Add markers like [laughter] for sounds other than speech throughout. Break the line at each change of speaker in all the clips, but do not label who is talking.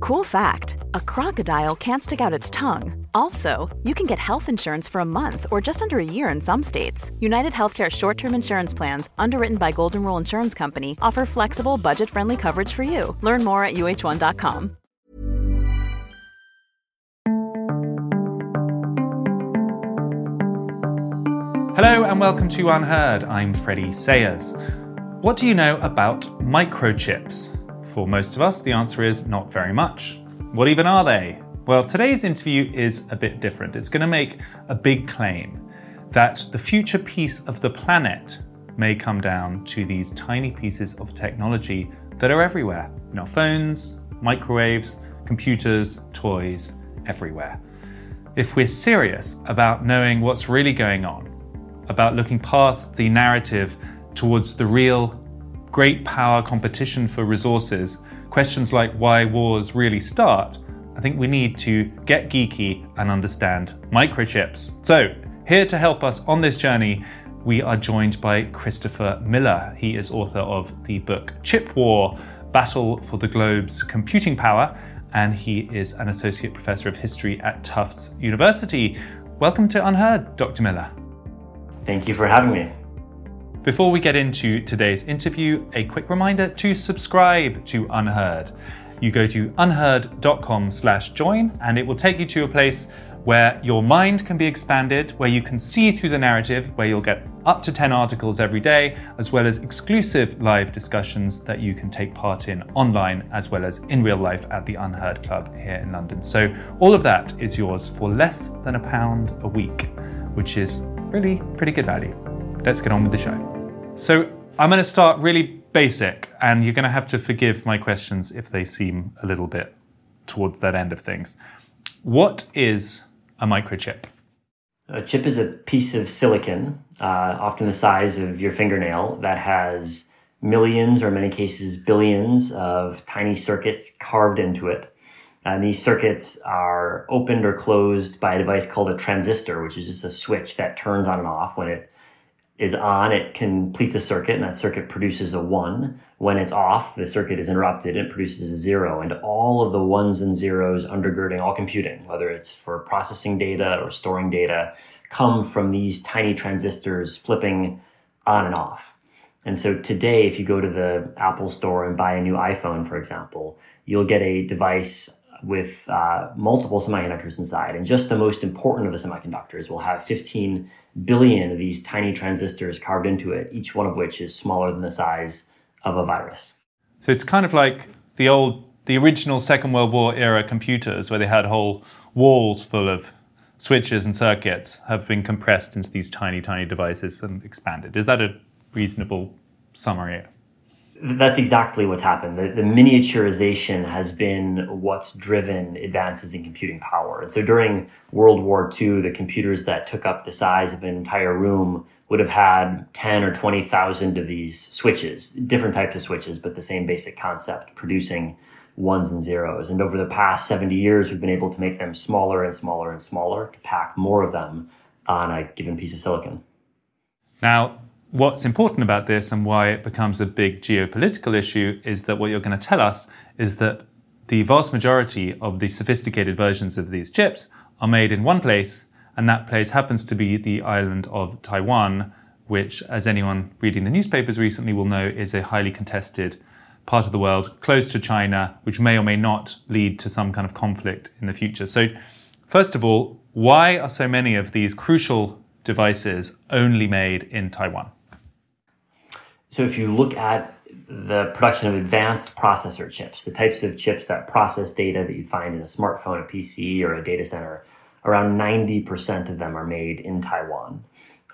Cool fact a crocodile can't stick out its tongue. Also, you can get health insurance for a month or just under a year in some states. United Healthcare short term insurance plans, underwritten by Golden Rule Insurance Company, offer flexible, budget friendly coverage for you. Learn more at uh1.com.
Hello and welcome to Unheard. I'm Freddie Sayers. What do you know about microchips? For most of us, the answer is not very much. What even are they? Well, today's interview is a bit different. It's going to make a big claim that the future peace of the planet may come down to these tiny pieces of technology that are everywhere in our phones, microwaves, computers, toys, everywhere. If we're serious about knowing what's really going on, about looking past the narrative towards the real great power competition for resources, questions like why wars really start, I think we need to get geeky and understand microchips. So, here to help us on this journey, we are joined by Christopher Miller. He is author of the book Chip War Battle for the Globe's Computing Power, and he is an associate professor of history at Tufts University. Welcome to Unheard, Dr. Miller.
Thank you for having me.
Before we get into today's interview, a quick reminder to subscribe to Unheard. You go to unheard.com slash join and it will take you to a place where your mind can be expanded, where you can see through the narrative, where you'll get up to 10 articles every day, as well as exclusive live discussions that you can take part in online, as well as in real life at the Unheard Club here in London. So, all of that is yours for less than a pound a week, which is really pretty good value. Let's get on with the show. So, I'm going to start really basic, and you're going to have to forgive my questions if they seem a little bit towards that end of things. What is a microchip?
A chip is a piece of silicon, uh, often the size of your fingernail, that has millions or in many cases billions of tiny circuits carved into it. And these circuits are opened or closed by a device called a transistor, which is just a switch that turns on and off. When it is on, it completes a circuit, and that circuit produces a one. When it's off, the circuit is interrupted and it produces a zero. And all of the ones and zeros undergirding all computing, whether it's for processing data or storing data, come from these tiny transistors flipping on and off. And so today, if you go to the Apple store and buy a new iPhone, for example, you'll get a device with uh, multiple semiconductors inside. And just the most important of the semiconductors will have 15 billion of these tiny transistors carved into it, each one of which is smaller than the size of a virus.
So it's kind of like the old, the original Second World War era computers where they had whole walls full of switches and circuits have been compressed into these tiny, tiny devices and expanded. Is that a reasonable summary?
That's exactly what's happened. The, the, miniaturization has been what's driven advances in computing power. And so during World War II, the computers that took up the size of an entire room would have had 10 or 20,000 of these switches, different types of switches, but the same basic concept, producing ones and zeros. And over the past 70 years, we've been able to make them smaller and smaller and smaller to pack more of them on a given piece of silicon.
Now, what's important about this and why it becomes a big geopolitical issue is that what you're going to tell us is that the vast majority of the sophisticated versions of these chips are made in one place, and that place happens to be the island of Taiwan, which, as anyone reading the newspapers recently will know, is a highly contested part of the world close to China, which may or may not lead to some kind of conflict in the future. So, first of all, why are so many of these crucial devices only made in Taiwan?
So if you look at the production of advanced processor chips, the types of chips that process data that you'd find in a smartphone, a PC, or a data center, around 90% of them are made in Taiwan.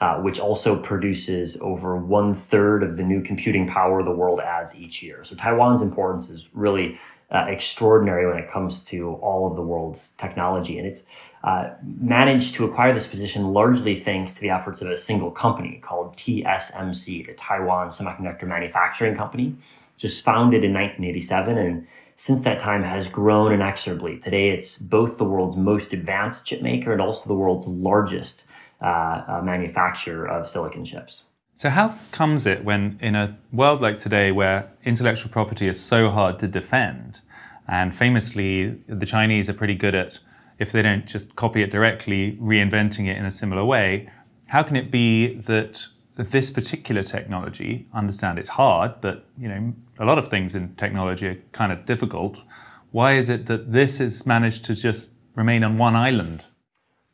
uh, which also produces over one third of the new computing power the world adds each year. So Taiwan's importance is really uh, extraordinary when it comes to all of the world's technology. And it's uh, managed to acquire this position largely thanks to the efforts of a single company called TSMC, the Taiwan Semiconductor Manufacturing Company, just founded in 1987 and since that time has grown inexorably. Today, it's both the world's most advanced chip maker and also the world's largest uh, uh, manufacturer of silicon chips.
So, how comes it when, in a world like today where intellectual property is so hard to defend, and famously the Chinese are pretty good at, if they don't just copy it directly, reinventing it in a similar way, how can it be that this particular technology, understand it's hard, but you know, a lot of things in technology are kind of difficult. Why is it that this has managed to just remain on one island?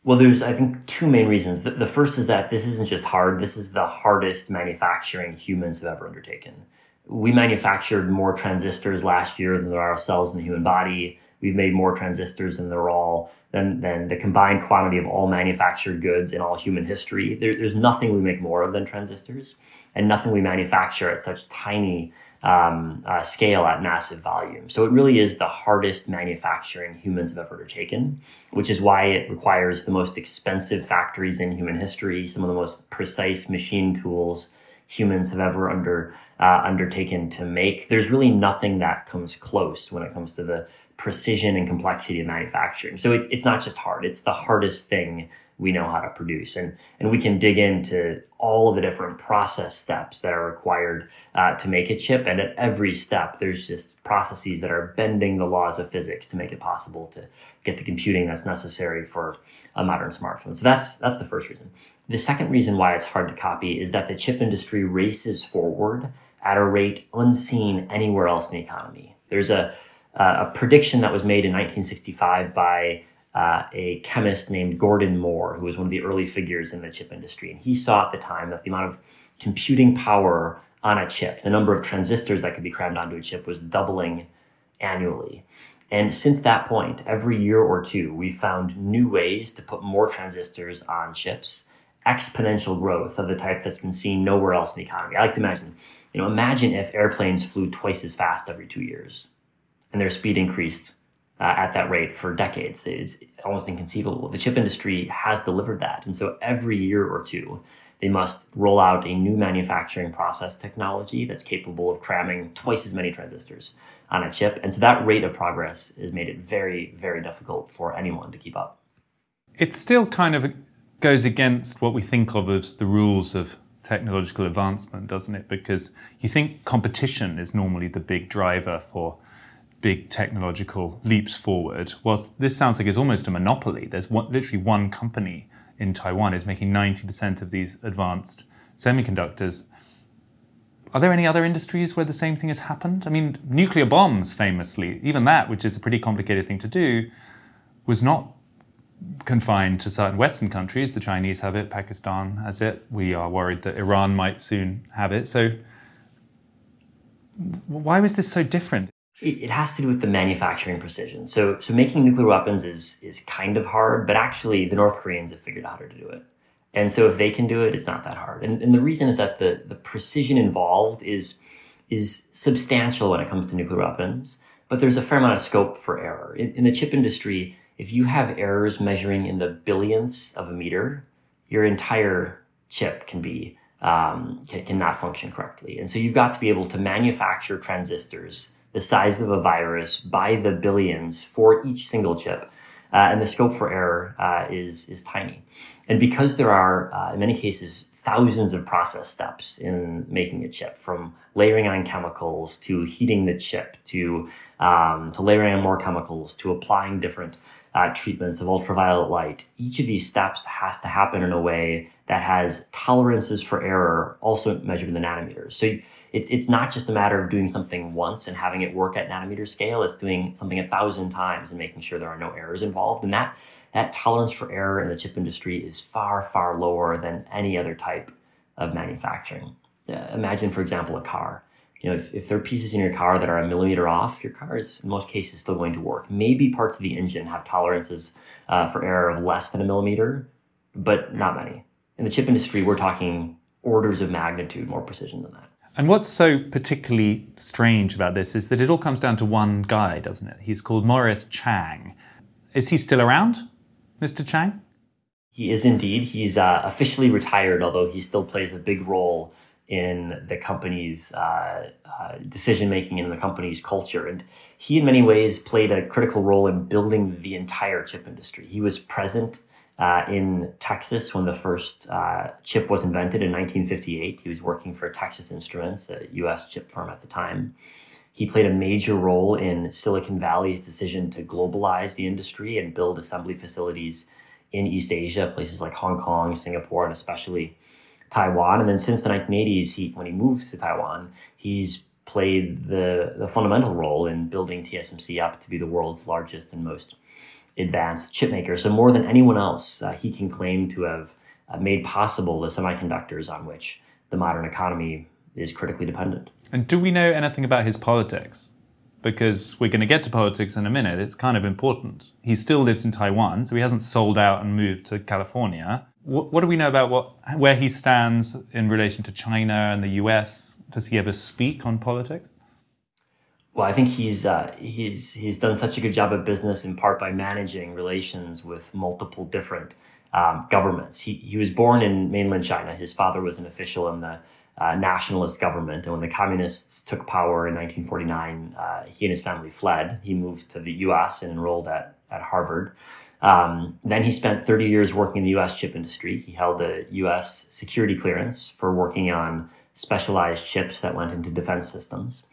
Well, there's, I think, two main reasons. The, the, first is that this isn't just hard, this is the hardest manufacturing humans have ever undertaken. We manufactured more transistors last year than there are cells in the human body. We've made more transistors than they're all, than, than the combined quantity of all manufactured goods in all human history. There, there's nothing we make more of than transistors, and nothing we manufacture at such tiny um, uh, scale at massive volume. So it really is the hardest manufacturing humans have ever undertaken, which is why it requires the most expensive factories in human history, some of the most precise machine tools humans have ever under uh, undertaken to make. There's really nothing that comes close when it comes to the precision and complexity of manufacturing. So it's it's not just hard; it's the hardest thing we know how to produce. And, and we can dig into all of the different process steps that are required uh, to make a chip. And at every step, there's just processes that are bending the laws of physics to make it possible to get the computing that's necessary for a modern smartphone. So that's, that's the first reason. The second reason why it's hard to copy is that the chip industry races forward at a rate unseen anywhere else in the economy. There's a, a prediction that was made in 1965 by uh, a chemist named Gordon Moore, who was one of the early figures in the chip industry. And he saw at the time that the amount of computing power on a chip, the number of transistors that could be crammed onto a chip, was doubling annually. And since that point, every year or two, we found new ways to put more transistors on chips, exponential growth of the type that's been seen nowhere else in the economy. I like to imagine, you know, imagine if airplanes flew twice as fast every two years and their speed increased uh, at that rate for decades. It's almost inconceivable. The chip industry has delivered that. And so every year or two, they must roll out a new manufacturing process technology that's capable of cramming twice as many transistors on a chip. And so that rate of progress has made it very, very difficult for anyone to keep up.
It still kind of goes against what we think of as the rules of technological advancement, doesn't it? Because you think competition is normally the big driver for big technological leaps forward. Whilst this sounds like it's almost a monopoly, there's one, literally one company in Taiwan is making 90% of these advanced semiconductors. Are there any other industries where the same thing has happened? I mean, nuclear bombs, famously, even that, which is a pretty complicated thing to do, was not confined to certain Western countries. The Chinese have it, Pakistan has it. We are worried that Iran might soon have it. So, why was this so different?
It, it has to do with the manufacturing precision. So, so making nuclear weapons is is kind of hard, but actually the North Koreans have figured out how to do it. And so if they can do it, it's not that hard. And, and the reason is that the, the precision involved is, is substantial when it comes to nuclear weapons, but there's a fair amount of scope for error. In, in the chip industry, if you have errors measuring in the billionths of a meter, your entire chip can be um, can, cannot function correctly. And so you've got to be able to manufacture transistors the size of a virus by the billions for each single chip. Uh, and the scope for error uh, is, is tiny. And because there are, uh, in many cases, thousands of process steps in making a chip, from layering on chemicals to heating the chip to, um, to layering on more chemicals to applying different uh, treatments of ultraviolet light. Each of these steps has to happen in a way that has tolerances for error also measured in the nanometers. So it's, it's not just a matter of doing something once and having it work at nanometer scale. It's doing something a thousand times and making sure there are no errors involved. And that, that tolerance for error in the chip industry is far, far lower than any other type of manufacturing. Uh, imagine, for example, a car you know, if, if there are pieces in your car that are a millimeter off, your car is in most cases still going to work. Maybe parts of the engine have tolerances uh, for error of less than a millimeter, but not many. in the chip industry, we're talking orders of magnitude more precision than that.
And what's so particularly strange about this is that it all comes down to one guy, doesn't it? He's called Morris Chang. Is he still around, Mr. Chang?
He is indeed. He's uh, officially retired, although he still plays a big role in the company's uh, uh, decision making and the company's culture. And he, in many ways, played a critical role in building the entire chip industry. He was present uh, in Texas when the first uh, chip was invented in 1958. He was working for Texas Instruments, a U.S. chip firm at the time. He played a major role in Silicon Valley's decision to globalize the industry and build assembly facilities in East Asia, places like Hong Kong, Singapore, and especially Taiwan. And then since the 1980s, he when he moved to Taiwan, he's played the, the fundamental role in building TSMC up to be the world's largest and most advanced chipmaker. So more than anyone else, uh, he can claim to have uh, made possible the semiconductors on which the modern economy is critically dependent.
And do we know anything about his politics? Because we're going to get to politics in a minute. It's kind of important. He still lives in Taiwan, so he hasn't sold out and moved to California. What, what do we know about what, where he stands in relation to China and the US? Does he ever speak on politics?
Well, I think he's uh, he's he's done such a good job of business in part by managing relations with multiple different um, governments. He he was born in mainland China. His father was an official in the uh, nationalist government, and when the communists took power in 1949, uh, he and his family fled. He moved to the U.S. and enrolled at at Harvard. Um, then he spent 30 years working in the U.S. chip industry. He held a U.S. security clearance for working on specialized chips that went into defense systems.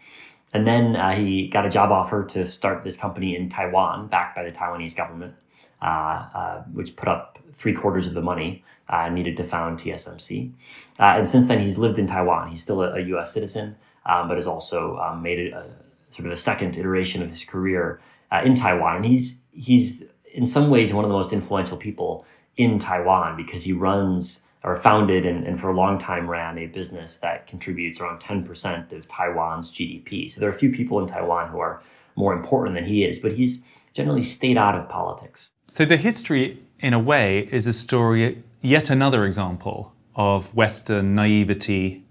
And then uh, he got a job offer to start this company in Taiwan, backed by the Taiwanese government, uh, uh, which put up three quarters of the money uh, needed to found TSMC. Uh, and since then, he's lived in Taiwan. He's still a, a U.S. citizen, um, but has also um, made a, a, sort of a second iteration of his career uh, in Taiwan. And he's he's in some ways one of the most influential people in Taiwan because he runs or founded and, and for a long time ran a business that contributes around 10% of Taiwan's GDP. So there are a few people in Taiwan who are more important than he is, but he's generally stayed out of politics.
So the history, in a way, is a story, yet another example of Western naivety,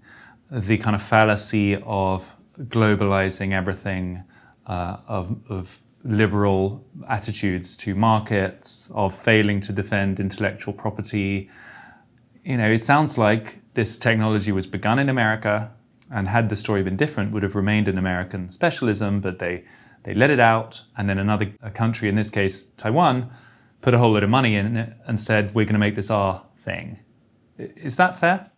the kind of fallacy of globalizing everything, uh, of, of liberal attitudes to markets, of failing to defend intellectual property, you know, it sounds like this technology was begun in America and had the story been different, would have remained an American specialism, but they, they let it out, and then another country, in this case Taiwan, put a whole lot of money in it and said, we're going to make this our thing. Is that fair?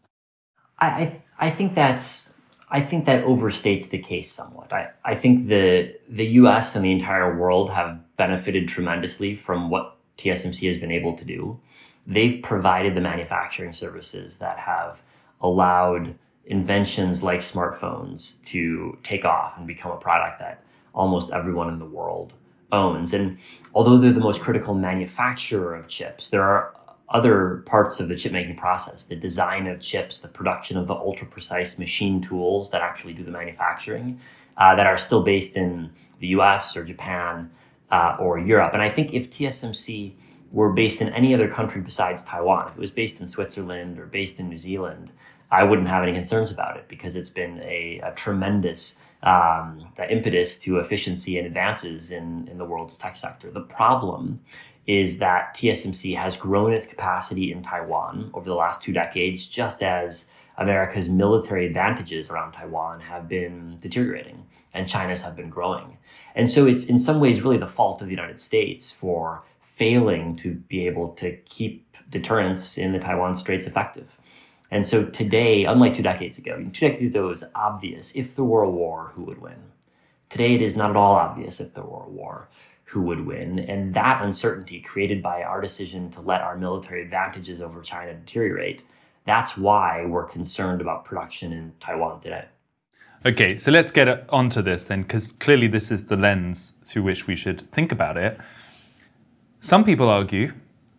I, I think that's I think that overstates the case somewhat. I, I think the the US and the entire world have benefited tremendously from what TSMC has been able to do they've provided the manufacturing services that have allowed inventions like smartphones to take off and become a product that almost everyone in the world owns. And although they're the most critical manufacturer of chips, there are other parts of the chip making process, the design of chips, the production of the ultra precise machine tools that actually do the manufacturing, uh, that are still based in the US or Japan uh, or Europe. And I think if TSMC were based in any other country besides Taiwan, if it was based in Switzerland or based in New Zealand, I wouldn't have any concerns about it because it's been a, a tremendous um, impetus to efficiency and advances in, in the world's tech sector. The problem is that TSMC has grown its capacity in Taiwan over the last two decades, just as America's military advantages around Taiwan have been deteriorating and China's have been growing. And so it's in some ways really the fault of the United States for failing to be able to keep deterrence in the Taiwan Straits effective. And so today, unlike two decades ago, two decades ago it was obvious if there were a war, who would win. Today it is not at all obvious if there were a war, who would win. And that uncertainty created by our decision to let our military advantages over China deteriorate, that's why we're concerned about production in Taiwan today.
Okay, so let's get onto this then, because clearly this is the lens through which we should think about it. Some people argue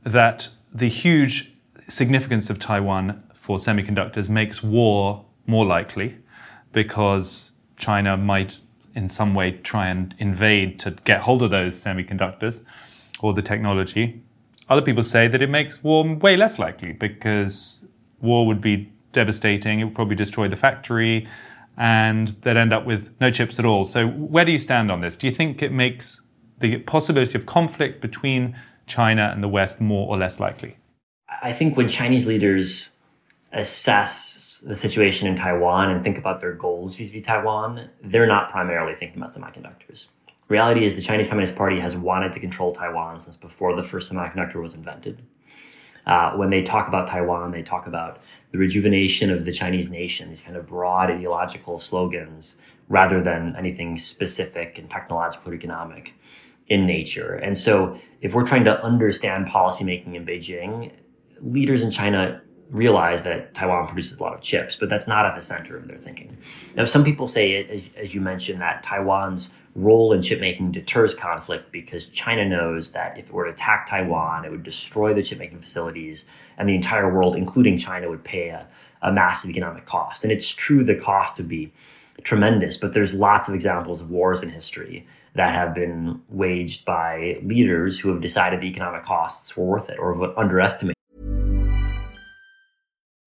that the huge significance of Taiwan for semiconductors makes war more likely because China might in some way try and invade to get hold of those semiconductors or the technology. other people say that it makes war way less likely because war would be devastating. It would probably destroy the factory and they'd end up with no chips at all. So, where do you stand on this? Do you think it makes the possibility of conflict between China and the West more or less likely?
I think when Chinese leaders assess the situation in Taiwan and think about their goals vis-a-vis Taiwan, they're not primarily thinking about semiconductors. Reality is the Chinese Communist Party has wanted to control Taiwan since before the first semiconductor was invented. Uh, when they talk about Taiwan, they talk about the rejuvenation of the Chinese nation, these kind of broad ideological slogans, rather than anything specific and technological or economic in nature. And so, if we're trying to understand policymaking in Beijing, leaders in China realize that Taiwan produces a lot of chips, but that's not at the center of their thinking. Now, some people say, as, as you mentioned, that Taiwan's role in chip making deters conflict because China knows that if it were to attack Taiwan, it would destroy the chip making facilities, and the entire world, including China, would pay a, a massive economic cost. And it's true the cost would be tremendous, but there's lots of examples of wars in history that have been waged by leaders who have decided the economic costs were worth it or have underestimated.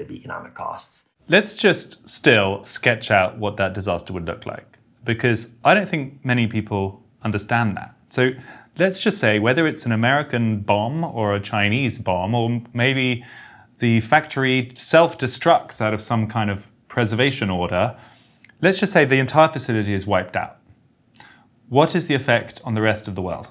Economic costs.
Let's just still sketch out what that disaster would look like, because I don't think many people understand that. So let's just say whether it's an American bomb or a Chinese bomb, or maybe the factory self destructs out of some kind of preservation order, let's just say the entire facility is wiped out. What is the effect on the rest of the world?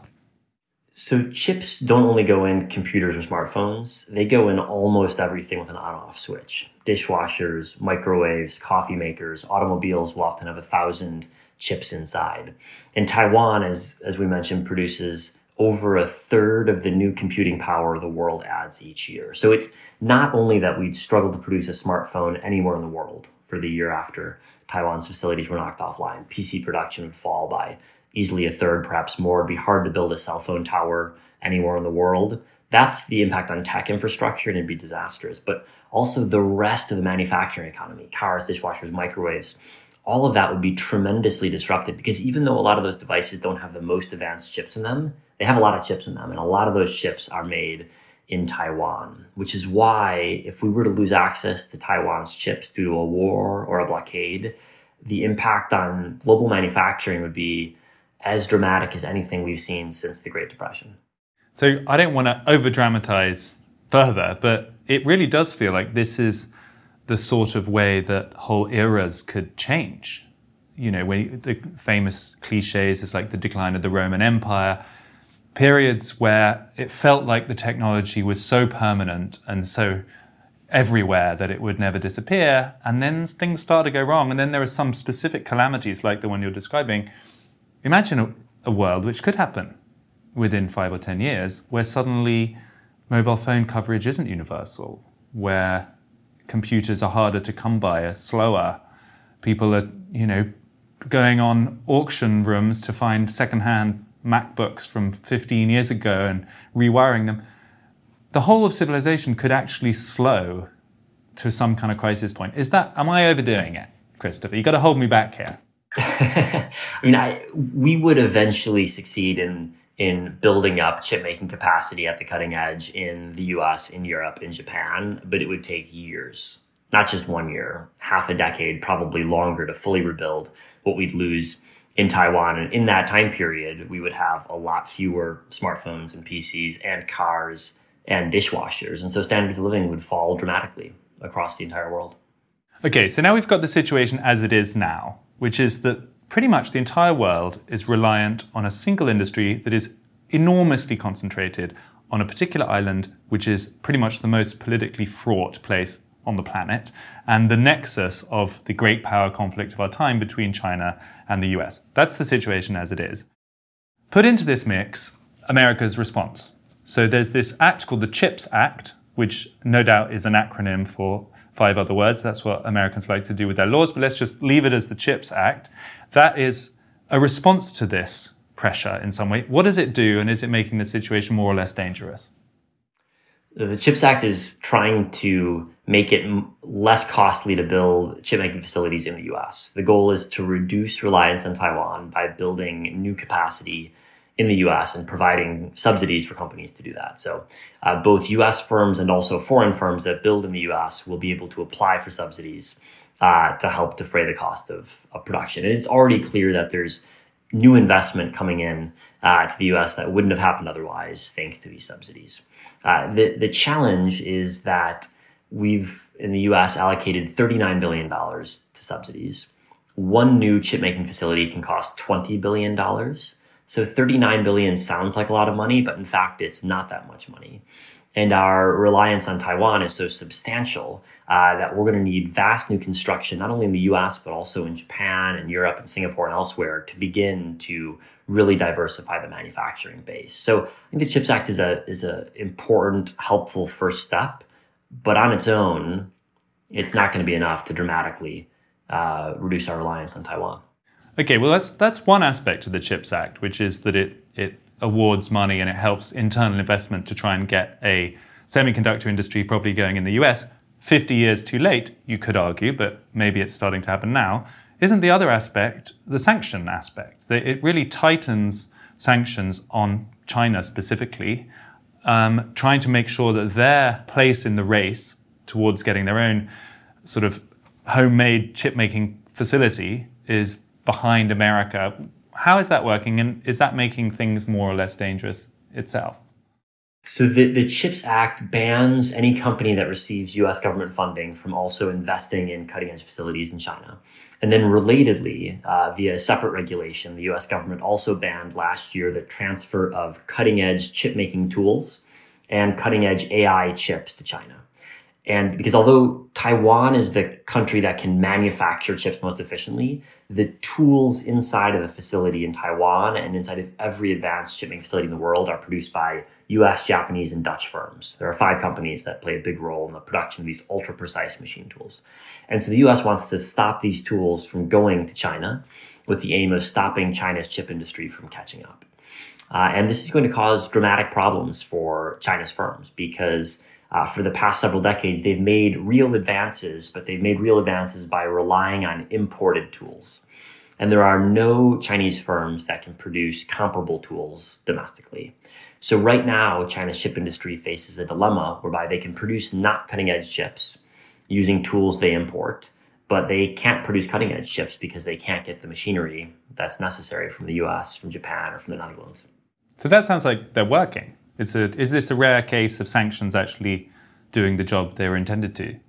So chips don't only go in computers or smartphones, they go in almost everything with an on-off switch. Dishwashers, microwaves, coffee makers, automobiles will often have a thousand chips inside. And Taiwan, as, as we mentioned, produces over a third of the new computing power the world adds each year. So it's not only that we'd struggle to produce a smartphone anywhere in the world for the year after Taiwan's facilities were knocked offline. PC production would fall by easily a third, perhaps more. It'd be hard to build a cell phone tower anywhere in the world. That's the impact on tech infrastructure and it'd be disastrous. But also the rest of the manufacturing economy, cars, dishwashers, microwaves, all of that would be tremendously disrupted because even though a lot of those devices don't have the most advanced chips in them, they have a lot of chips in them. And a lot of those chips are made in Taiwan, which is why if we were to lose access to Taiwan's chips due to a war or a blockade, the impact on global manufacturing would be as dramatic as anything we've seen since the Great Depression.
So I don't want to over dramatize further, but it really does feel like this is the sort of way that whole eras could change. You know, when the famous cliches is like the decline of the Roman Empire, periods where it felt like the technology was so permanent and so everywhere that it would never disappear, and then things start to go wrong, and then there are some specific calamities like the one you're describing. Imagine a, a world which could happen within five or ten years, where suddenly mobile phone coverage isn't universal, where computers are harder to come by, are slower. People are, you know, going on auction rooms to find secondhand MacBooks from 15 years ago and rewiring them. The whole of civilization could actually slow to some kind of crisis point. Is that, am I overdoing it, Christopher? You've got to hold me back here. [laughs]
I mean, I, we would eventually succeed in in building up chip making capacity at the cutting edge in the US, in Europe, in Japan, but it would take years, not just one year, half a decade, probably longer to fully rebuild what we'd lose in Taiwan. And in that time period, we would have a lot fewer smartphones and PCs and cars and dishwashers. And so standards of living would fall dramatically across the entire world.
Okay, so now we've got the situation as it is now, which is that pretty much the entire world is reliant on a single industry that is enormously concentrated on a particular island, which is pretty much the most politically fraught place on the planet, and the nexus of the great power conflict of our time between China and the US. That's the situation as it is. Put into this mix America's response. So there's this act called the CHIPS Act, which no doubt is an acronym for five other words. That's what Americans like to do with their laws, but let's just leave it as the CHIPS Act. That is a response to this pressure in some way. What does it do, and is it making the situation more or less dangerous?
The CHIPS Act is trying to make it less costly to build chip making facilities in the US. The goal is to reduce reliance on Taiwan by building new capacity in the US and providing subsidies for companies to do that. So, uh, both US firms and also foreign firms that build in the US will be able to apply for subsidies uh, to help defray the cost of, of production. And it's already clear that there's new investment coming in uh, to the US that wouldn't have happened otherwise thanks to these subsidies. Uh, the, the challenge is that we've in the US allocated $39 billion to subsidies. One new chip making facility can cost $20 billion. So 39 billion sounds like a lot of money, but in fact, it's not that much money. And our reliance on Taiwan is so substantial uh, that we're going to need vast new construction, not only in the US, but also in Japan and Europe and Singapore and elsewhere to begin to really diversify the manufacturing base. So I think the CHIPS Act is a, is a important, helpful first step, but on its own, it's not going to be enough to dramatically uh, reduce our reliance on Taiwan.
Okay, well that's that's one aspect of the CHIPS Act, which is that it it awards money and it helps internal investment to try and get a semiconductor industry properly going in the US. 50 years too late, you could argue, but maybe it's starting to happen now. Isn't the other aspect the sanction aspect? That it really tightens sanctions on China specifically, um, trying to make sure that their place in the race towards getting their own sort of homemade chip making facility is behind America. How is that working, and is that making things more or less dangerous itself?
So the, the CHIPS Act bans any company that receives US government funding from also investing in cutting edge facilities in China. And then relatedly, uh, via a separate regulation, the US government also banned last year the transfer of cutting edge chip making tools and cutting edge AI chips to China. And because although Taiwan is the country that can manufacture chips most efficiently, the tools inside of the facility in Taiwan and inside of every advanced chip facility in the world are produced by US, Japanese, and Dutch firms. There are five companies that play a big role in the production of these ultra precise machine tools. And so the US wants to stop these tools from going to China with the aim of stopping China's chip industry from catching up. Uh, and this is going to cause dramatic problems for China's firms because uh, for the past several decades, they've made real advances, but they've made real advances by relying on imported tools. And there are no Chinese firms that can produce comparable tools domestically. So right now, China's chip industry faces a dilemma whereby they can produce not cutting edge chips using tools they import, but they can't produce cutting edge chips because they can't get the machinery that's necessary from the US, from Japan, or from the Netherlands.
So that sounds like they're working. It's a, is this a rare case of sanctions actually doing the job they were intended to?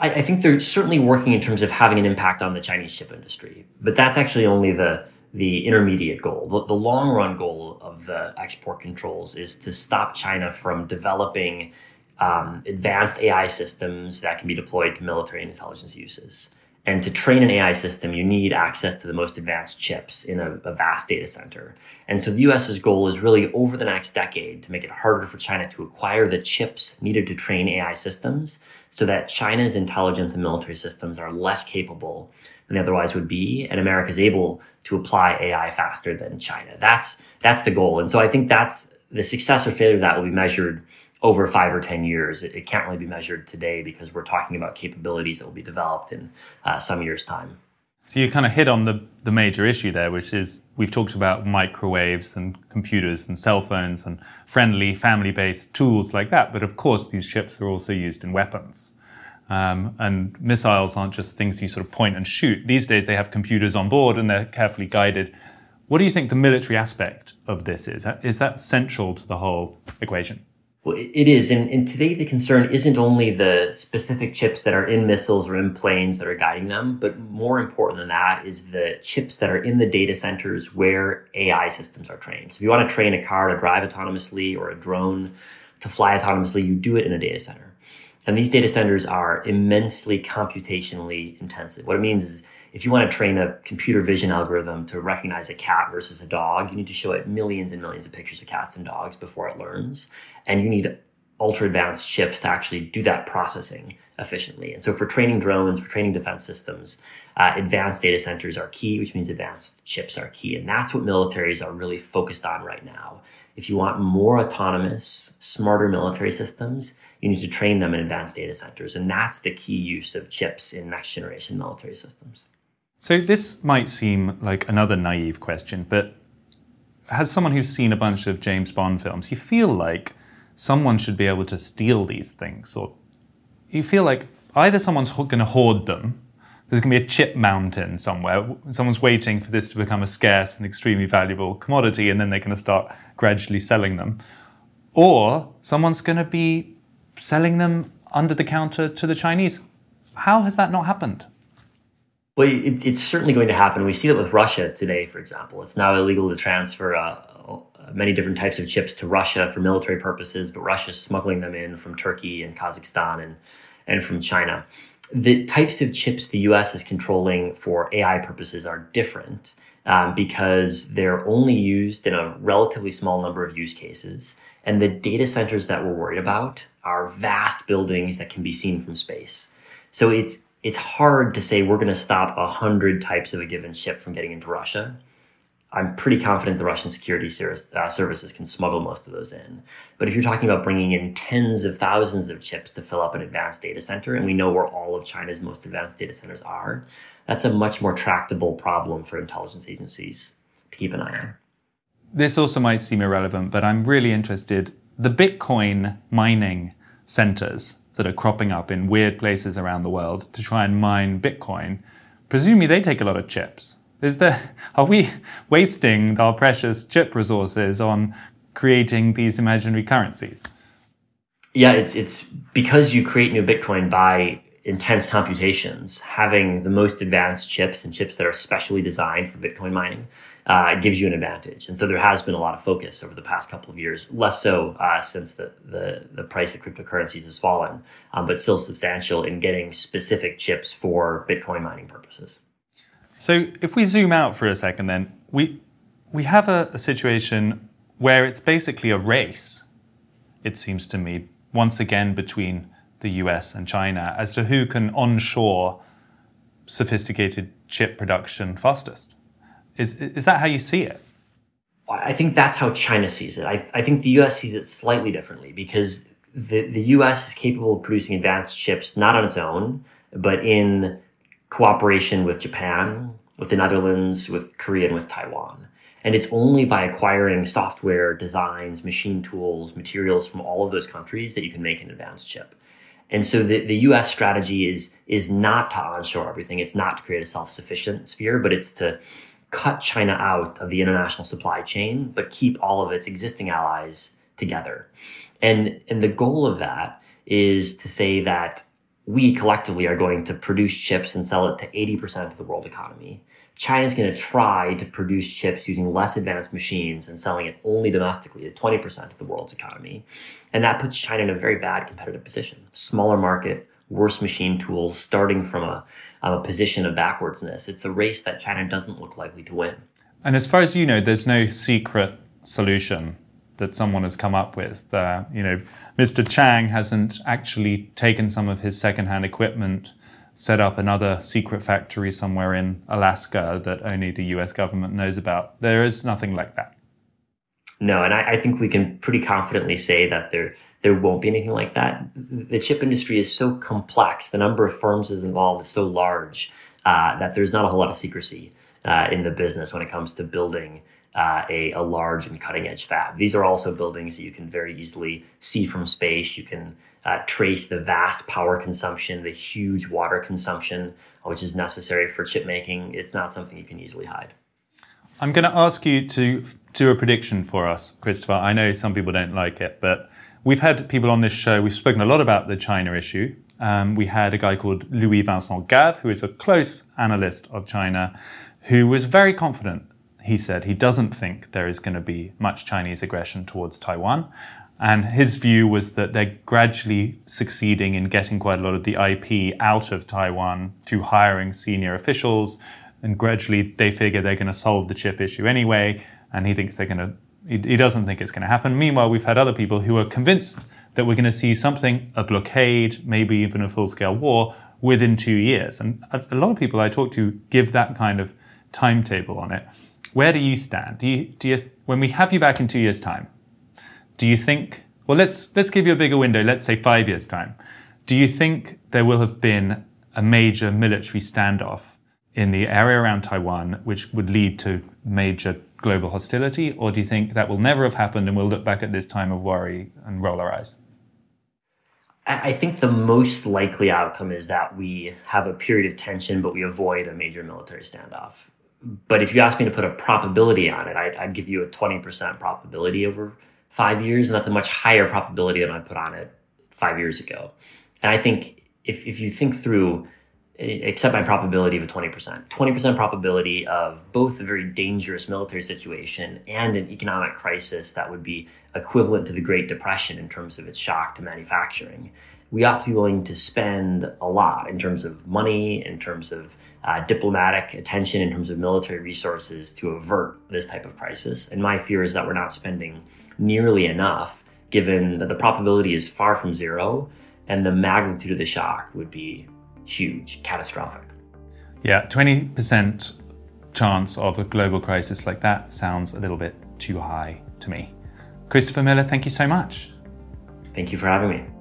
I, I think they're certainly working in terms of having an impact on the Chinese chip industry, but that's actually only the the intermediate goal. The, the, long run goal of the export controls is to stop China from developing um, advanced AI systems that can be deployed to military and intelligence uses. And to train an AI system, you need access to the most advanced chips in a, a, vast data center. And so the US's goal is really over the next decade to make it harder for China to acquire the chips needed to train AI systems so that China's intelligence and military systems are less capable than they otherwise would be. And America is able to apply AI faster than China. That's, that's the goal. And so I think that's the success or failure of that will be measured over five or 10 years. It, it, can't really be measured today because we're talking about capabilities that will be developed in uh, some years' time.
So you kind of hit on the, the major issue there, which is we've talked about microwaves and computers and cell phones and friendly family based tools like that. But of course, these chips are also used in weapons. Um, and missiles aren't just things you sort of point and shoot. These days, they have computers on board and they're carefully guided. What do you think the military aspect of this is? Is that central to the whole equation?
Well, it is. And, and today the concern isn't only the specific chips that are in missiles or in planes that are guiding them, but more important than that is the chips that are in the data centers where AI systems are trained. So if you want to train a car to drive autonomously or a drone to fly autonomously, you do it in a data center. And these data centers are immensely computationally intensive. What it means is if you want to train a computer vision algorithm to recognize a cat versus a dog, you need to show it millions and millions of pictures of cats and dogs before it learns. And you need ultra advanced chips to actually do that processing efficiently. And so for training drones, for training defense systems, uh, advanced data centers are key, which means advanced chips are key. And that's what militaries are really focused on right now. If you want more autonomous, smarter military systems, you need to train them in advanced data centers. And that's the key use of chips in next generation military systems.
So this might seem like another naive question, but as someone who's seen a bunch of James Bond films, you feel like someone should be able to steal these things, or you feel like either someone's going to hoard them, there's going to be a chip mountain somewhere, someone's waiting for this to become a scarce and extremely valuable commodity, and then they're going to start gradually selling them, or someone's going to be selling them under the counter to the Chinese. How has that not happened?
Well, it's, it's certainly going to happen. We see that with Russia today, for example. It's now illegal to transfer uh, many different types of chips to Russia for military purposes, but Russia is smuggling them in from Turkey and Kazakhstan and, and from China. The types of chips the US is controlling for AI purposes are different um, because they're only used in a relatively small number of use cases. And the data centers that we're worried about are vast buildings that can be seen from space. So it's it's hard to say we're going to stop a hundred types of a given chip from getting into Russia. I'm pretty confident the Russian security uh, services can smuggle most of those in. But if you're talking about bringing in tens of thousands of chips to fill up an advanced data center, and we know where all of China's most advanced data centers are, that's a much more tractable problem for intelligence agencies to keep an eye on.
This also might seem irrelevant, but I'm really interested. The Bitcoin mining centers that are cropping up in weird places around the world to try and mine Bitcoin, presumably they take a lot of chips. Is there, are we wasting our precious chip resources on creating these imaginary currencies?
Yeah, it's, it's because you create new Bitcoin by intense computations, having the most advanced chips and chips that are specially designed for Bitcoin mining uh, gives you an advantage. And so there has been a lot of focus over the past couple of years, less so uh, since the, the, the, price of cryptocurrencies has fallen, um, but still substantial in getting specific chips for Bitcoin mining purposes.
So if we zoom out for a second, then we we have a, a situation where it's basically a race. It seems to me once again between the US and China as to who can onshore sophisticated chip production fastest. Is, is that how you see it?
I think that's how China sees it. I, I think the US sees it slightly differently because the, the US is capable of producing advanced chips not on its own, but in cooperation with Japan, with the Netherlands, with Korea, and with Taiwan. And it's only by acquiring software, designs, machine tools, materials from all of those countries that you can make an advanced chip. And so the, the US strategy is, is not to onshore everything. It's not to create a self-sufficient sphere, but it's to cut China out of the international supply chain, but keep all of its existing allies together. And, and the goal of that is to say that we collectively are going to produce chips and sell it to 80% of the world economy. China's going to try to produce chips using less advanced machines and selling it only domestically to 20% of the world's economy. And that puts China in a very bad competitive position. Smaller market, worse machine tools, starting from a, a position of backwardsness. It's a race that China doesn't look likely to win.
And as far as you know, there's no secret solution that someone has come up with. Uh, you know, Mr. Chang hasn't actually taken some of his secondhand equipment set up another secret factory somewhere in Alaska that only the US government knows about. There is nothing like that.
No, and I, I, think we can pretty confidently say that there there won't be anything like that. The chip industry is so complex, the number of firms is involved is so large uh, that there's not a whole lot of secrecy uh, in the business when it comes to building uh, a, a large and cutting edge fab. These are also buildings that you can very easily see from space. You can uh, trace the vast power consumption, the huge water consumption, which is necessary for chip making. It's not something you can easily hide.
I'm going to ask you to do a prediction for us, Christopher. I know some people don't like it, but we've had people on this show, we've spoken a lot about the China issue. Um, we had a guy called Louis Vincent Gave, who is a close analyst of China, who was very confident he said he doesn't think there is going to be much Chinese aggression towards Taiwan. And his view was that they're gradually succeeding in getting quite a lot of the IP out of Taiwan through hiring senior officials. And gradually they figure they're going to solve the chip issue anyway. And he thinks they're going to, he, doesn't think it's going to happen. Meanwhile, we've had other people who are convinced that we're going to see something, a blockade, maybe even a full scale war within two years. And a, a lot of people I talk to give that kind of timetable on it. Where do you stand? Do you, do you, when we have you back in two years' time, do you think, well, let's, let's give you a bigger window, let's say five years' time. Do you think there will have been a major military standoff in the area around Taiwan, which would lead to major global hostility? Or do you think that will never have happened and we'll look back at this time of worry and roll our eyes?
I think the most likely outcome is that we have a period of tension, but we avoid a major military standoff but if you ask me to put a probability on it, I'd, I'd, give you a 20% probability over five years. And that's a much higher probability than I put on it five years ago. And I think if, if you think through, accept my probability of a 20%, 20% probability of both a very dangerous military situation and an economic crisis that would be equivalent to the Great Depression in terms of its shock to manufacturing we ought to be willing to spend a lot in terms of money, in terms of uh, diplomatic attention, in terms of military resources to avert this type of crisis. And my fear is that we're not spending nearly enough, given that the probability is far from zero and the magnitude of the shock would be huge, catastrophic.
Yeah, 20% chance of a global crisis like that sounds a little bit too high to me. Christopher Miller, thank you so much.
Thank you for having me.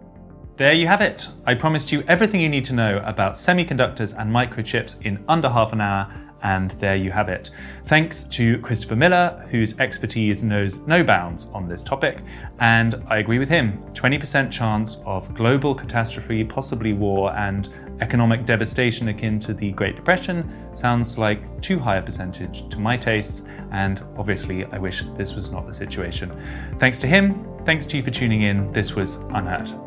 There you have it. I promised you everything you need to know about semiconductors and microchips in under half an hour, and there you have it. Thanks to Christopher Miller, whose expertise knows no bounds on this topic, and I agree with him 20% chance of global catastrophe, possibly war, and economic devastation akin to the Great Depression sounds like too high a percentage to my tastes, and obviously I wish this was not the situation. Thanks to him, thanks to you for tuning in. This was UnHerd.